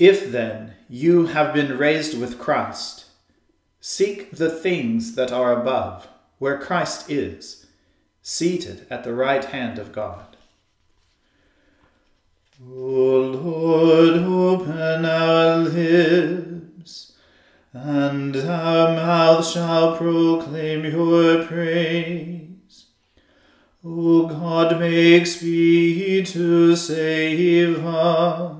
If then you have been raised with Christ, seek the things that are above, where Christ is, seated at the right hand of God. O Lord, open our lips, and our mouth shall proclaim your praise. O God, make speed to save us.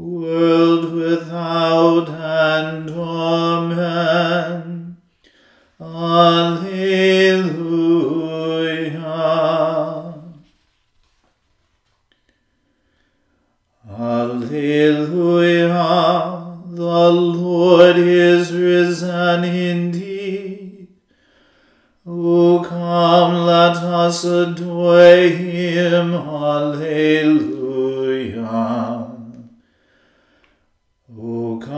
world without end. Amen. Alleluia. Alleluia, the Lord is risen indeed. O come, let us adore him. Alleluia. O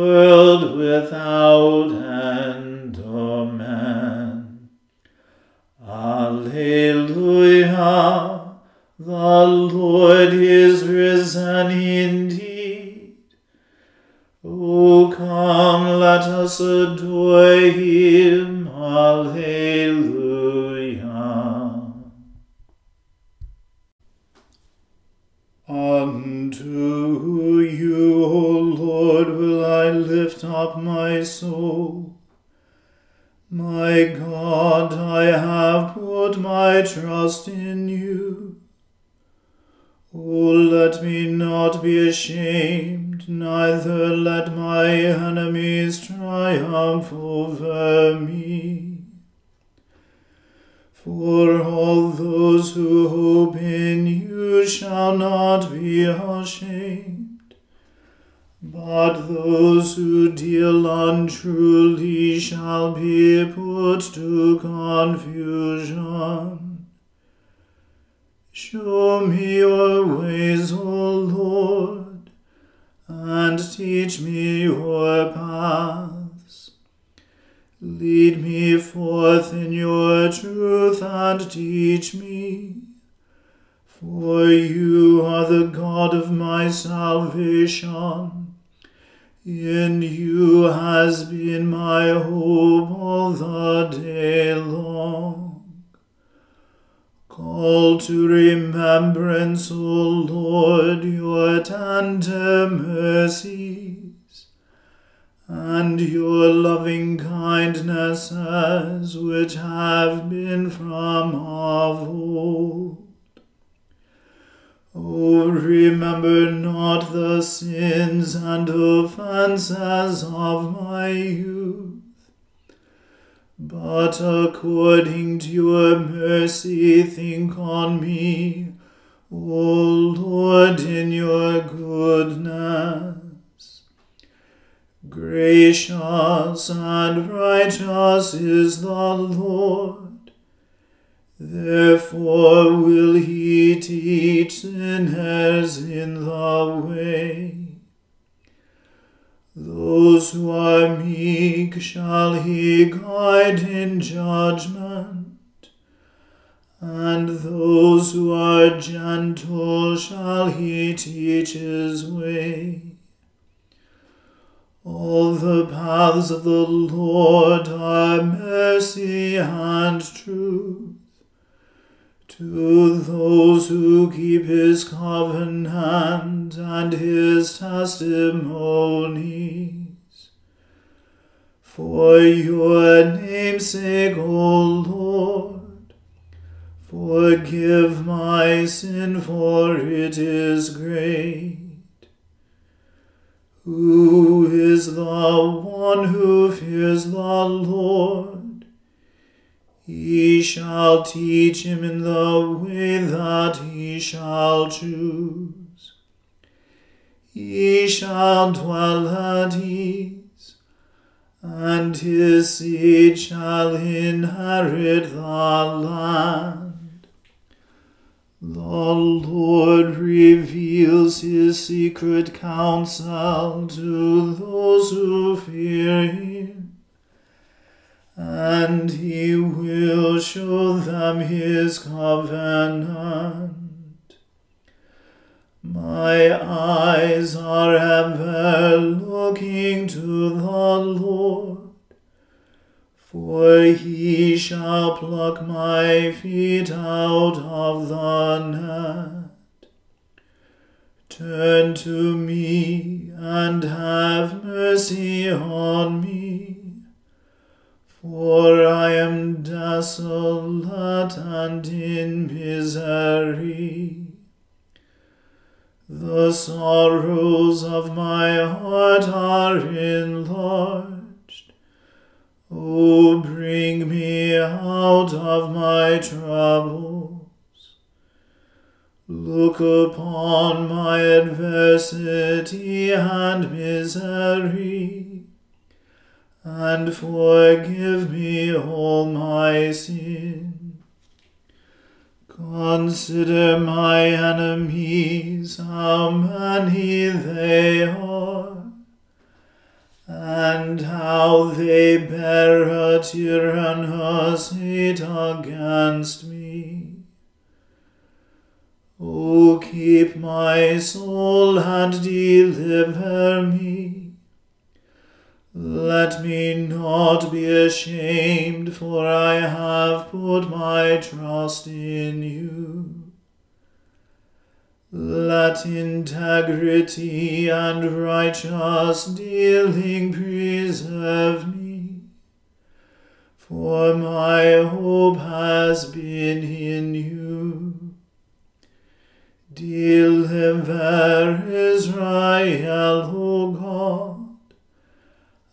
world without end. Amen. Alleluia. The Lord is risen indeed. O come, let us adore him. Alleluia. Lift up my soul. My God, I have put my trust in you. O let me not be ashamed, neither let my enemies triumph over me. For all those who hope in you shall not be ashamed, but those who deal untruly shall be put to confusion. Show me your ways, O Lord, and teach me your paths. Lead me forth in your truth and teach me. For you are the God of my salvation. In you has been my hope all the day long. Call to remembrance, O Lord, your tender mercies and your loving kindnesses which have been from of old. O remember not the sins and offences of my youth but according to your mercy, think on me, O Lord, in your goodness. Gracious and righteous is the Lord. Therefore will he teach sinners in the way. Those who are meek shall he guide in judgment, and those who are gentle shall he teach his way. All the paths of the Lord are mercy and truth to those who keep his covenant and his testimonies. For your name's sake, O Lord, forgive my sin, for it is great. Who is the one who fears the Lord? He shall teach him in the way that he shall choose. He shall dwell at ease, and his seed shall inherit the land. The Lord reveals his secret counsel to those who fear him and he will show them his covenant. My eyes are ever looking to the Lord, for he shall pluck my feet out of the net. Turn to me and have mercy on me for I am desolate and in misery. The sorrows of my heart are enlarged. O bring me out of my troubles. Look upon my adversity and misery and forgive me all my sin. Consider my enemies, how many they are, and how they bear a tyrannous hate against me. O keep my soul and deliver me let me not be ashamed, for I have put my trust in you. Let integrity and righteous dealing preserve me, for my hope has been in you. Deliver Israel, O God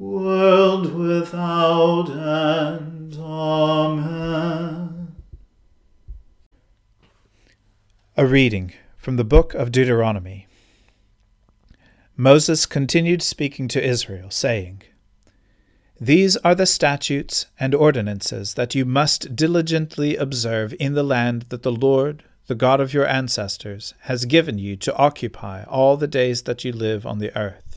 world without end. Amen. A reading from the book of Deuteronomy. Moses continued speaking to Israel, saying, These are the statutes and ordinances that you must diligently observe in the land that the Lord, the God of your ancestors, has given you to occupy all the days that you live on the earth.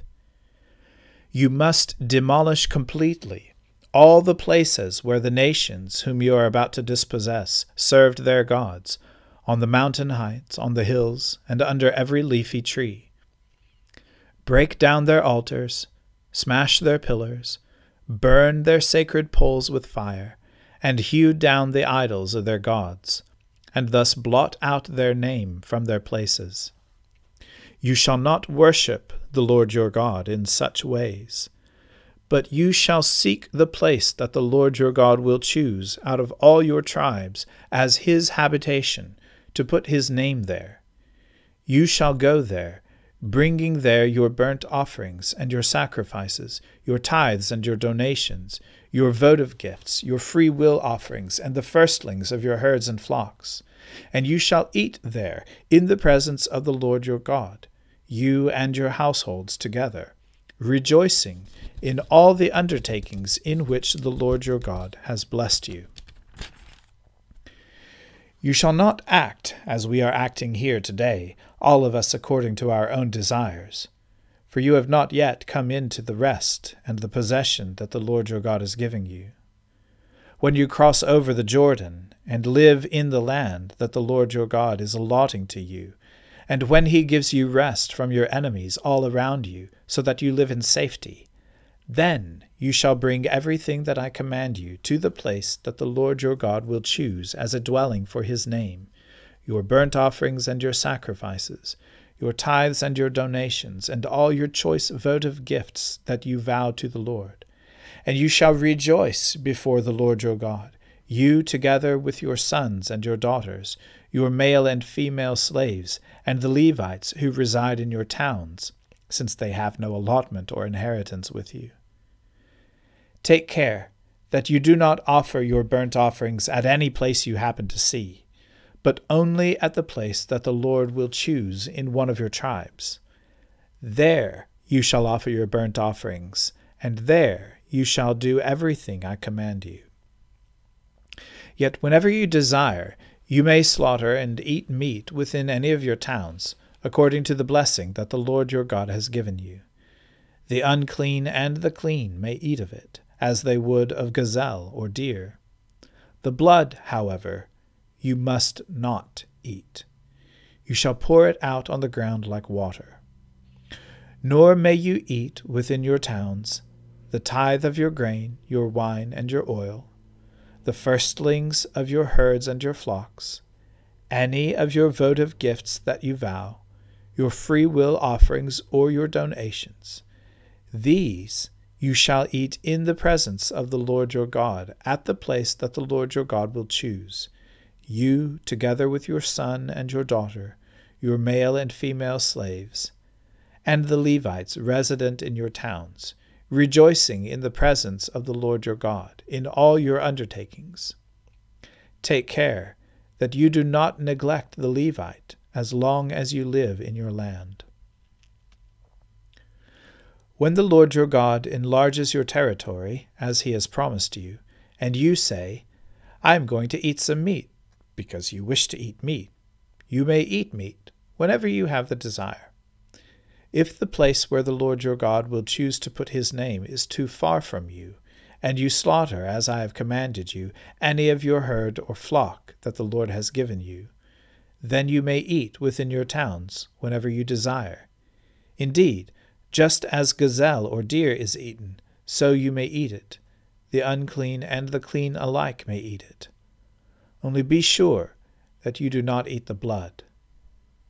You must demolish completely all the places where the nations whom you are about to dispossess served their gods, on the mountain heights, on the hills, and under every leafy tree. Break down their altars, smash their pillars, burn their sacred poles with fire, and hew down the idols of their gods, and thus blot out their name from their places. You shall not worship the Lord your God in such ways. But you shall seek the place that the Lord your God will choose out of all your tribes as his habitation, to put his name there. You shall go there, bringing there your burnt offerings and your sacrifices, your tithes and your donations, your votive gifts, your free will offerings, and the firstlings of your herds and flocks. And you shall eat there in the presence of the Lord your God, you and your households together, rejoicing in all the undertakings in which the Lord your God has blessed you. You shall not act as we are acting here today, all of us according to our own desires. For you have not yet come into the rest and the possession that the Lord your God is giving you. When you cross over the Jordan and live in the land that the Lord your God is allotting to you, and when he gives you rest from your enemies all around you, so that you live in safety, then you shall bring everything that I command you to the place that the Lord your God will choose as a dwelling for his name your burnt offerings and your sacrifices, your tithes and your donations, and all your choice votive gifts that you vow to the Lord. And you shall rejoice before the Lord your God, you together with your sons and your daughters, your male and female slaves, and the Levites who reside in your towns since they have no allotment or inheritance with you. Take care that you do not offer your burnt offerings at any place you happen to see, but only at the place that the Lord will choose in one of your tribes. There you shall offer your burnt offerings, and there you shall do everything I command you. Yet whenever you desire, you may slaughter and eat meat within any of your towns according to the blessing that the Lord your God has given you. The unclean and the clean may eat of it, as they would of gazelle or deer. The blood, however, you must not eat. You shall pour it out on the ground like water. Nor may you eat within your towns the tithe of your grain, your wine, and your oil, the firstlings of your herds and your flocks, any of your votive gifts that you vow, your free will offerings, or your donations. These you shall eat in the presence of the Lord your God, at the place that the Lord your God will choose, you together with your son and your daughter, your male and female slaves, and the Levites resident in your towns, rejoicing in the presence of the Lord your God in all your undertakings. Take care that you do not neglect the Levite as long as you live in your land. When the Lord your God enlarges your territory, as he has promised you, and you say, I am going to eat some meat, because you wish to eat meat, you may eat meat whenever you have the desire. If the place where the Lord your God will choose to put his name is too far from you, and you slaughter, as I have commanded you, any of your herd or flock that the Lord has given you, then you may eat within your towns whenever you desire. Indeed, just as gazelle or deer is eaten, so you may eat it. The unclean and the clean alike may eat it. Only be sure that you do not eat the blood.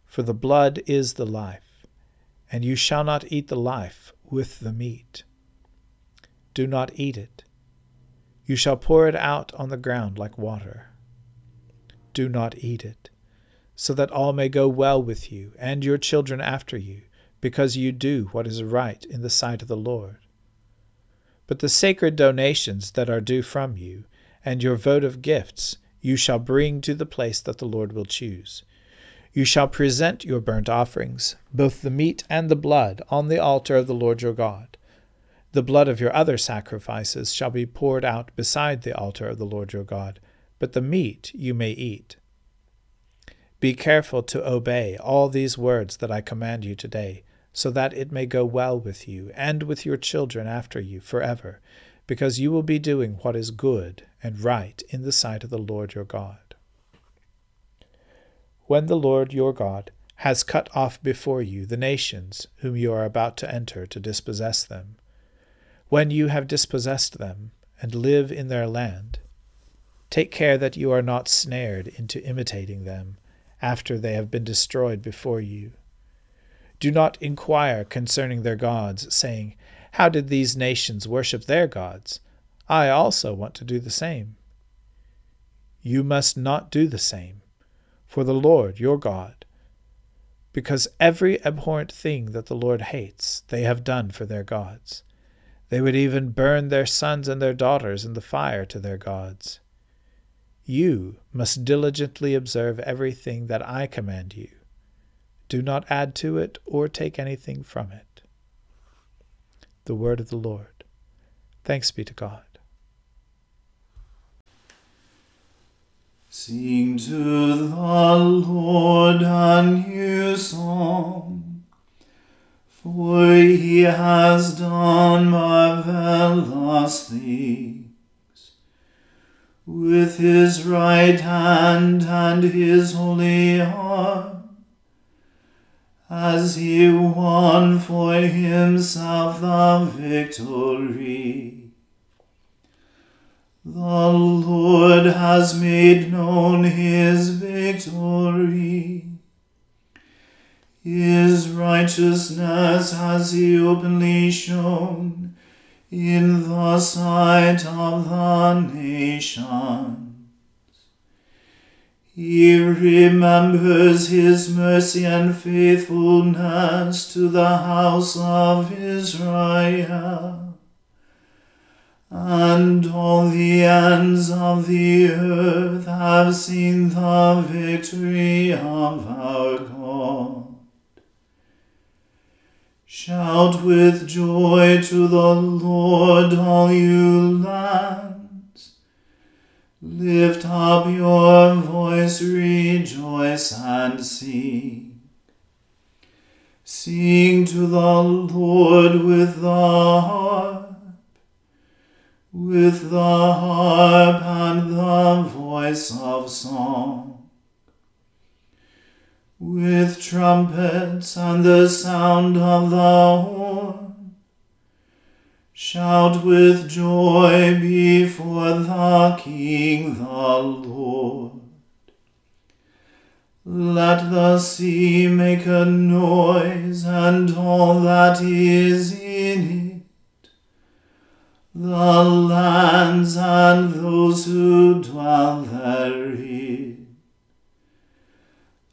For the blood is the life, and you shall not eat the life with the meat. Do not eat it. You shall pour it out on the ground like water. Do not eat it so that all may go well with you and your children after you, because you do what is right in the sight of the Lord. But the sacred donations that are due from you, and your votive gifts, you shall bring to the place that the Lord will choose. You shall present your burnt offerings, both the meat and the blood, on the altar of the Lord your God. The blood of your other sacrifices shall be poured out beside the altar of the Lord your God, but the meat you may eat. Be careful to obey all these words that I command you today, so that it may go well with you and with your children after you forever, because you will be doing what is good and right in the sight of the Lord your God. When the Lord your God has cut off before you the nations whom you are about to enter to dispossess them, when you have dispossessed them and live in their land, take care that you are not snared into imitating them after they have been destroyed before you. Do not inquire concerning their gods, saying, How did these nations worship their gods? I also want to do the same. You must not do the same, for the Lord your God, because every abhorrent thing that the Lord hates, they have done for their gods. They would even burn their sons and their daughters in the fire to their gods. You must diligently observe everything that I command you. Do not add to it or take anything from it. The word of the Lord. Thanks be to God. Sing to the Lord a new song, for he has done marvelous things with his right hand and his holy arm, as he won for himself the victory. The Lord has made known his victory. His righteousness has he openly shown in the sight of the nations. He remembers his mercy and faithfulness to the house of Israel. And all the ends of the earth have seen the victory of our God. Shout with joy to the Lord, all you lands. Lift up your voice, rejoice and sing. Sing to the Lord with the harp, with the harp and the voice of song with trumpets and the sound of the horn. Shout with joy before the King, the Lord. Let the sea make a noise and all that is in it, the lands and those who dwell therein.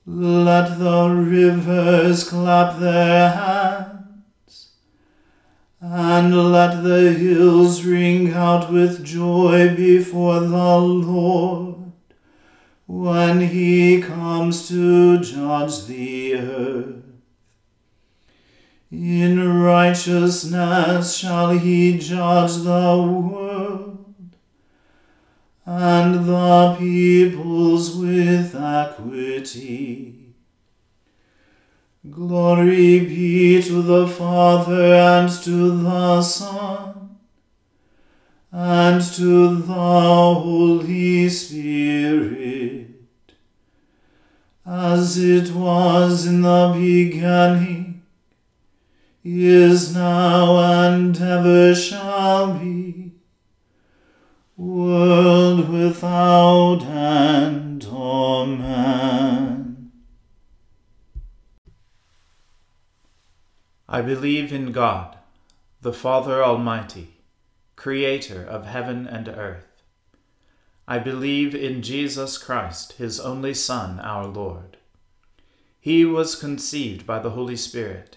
Let the rivers clap their hands, and let the hills ring out with joy before the Lord when he comes to judge the earth. In righteousness shall he judge the world and the peoples with equity. Glory be to the Father and to the Son and to the Holy Spirit, as it was in the beginning, is now, and ever shall be world without end. Amen. I believe in God, the Father Almighty, creator of heaven and earth. I believe in Jesus Christ, his only Son, our Lord. He was conceived by the Holy Spirit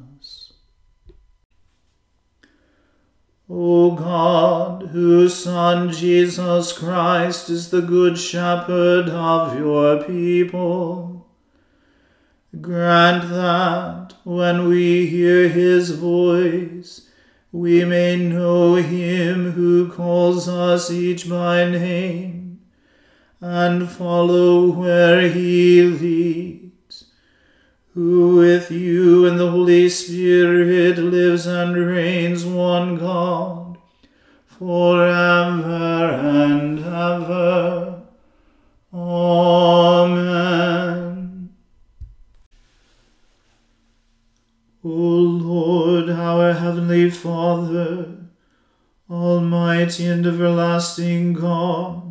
O God, whose Son Jesus Christ is the Good Shepherd of your people, grant that, when we hear his voice, we may know him who calls us each by name, and follow where he leads, who with you and the Holy Spirit lives and reigns one God, forever and ever. Amen. O Lord, our heavenly Father, Almighty and everlasting God,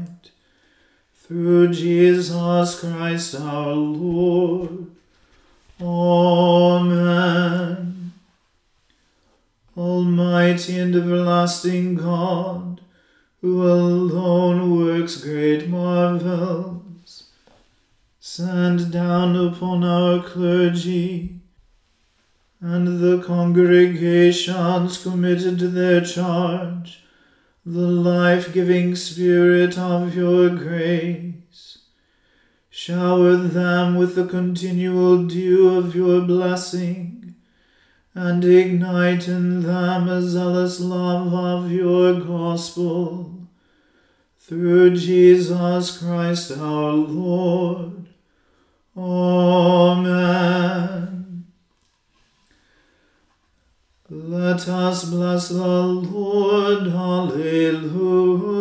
Through Jesus Christ our Lord. Amen. Almighty and everlasting God, who alone works great marvels, send down upon our clergy and the congregations committed to their charge the life giving Spirit of your grace. Shower them with the continual dew of your blessing, and ignite in them a zealous love of your gospel. Through Jesus Christ our Lord. Amen. Let us bless the Lord. Alleluia.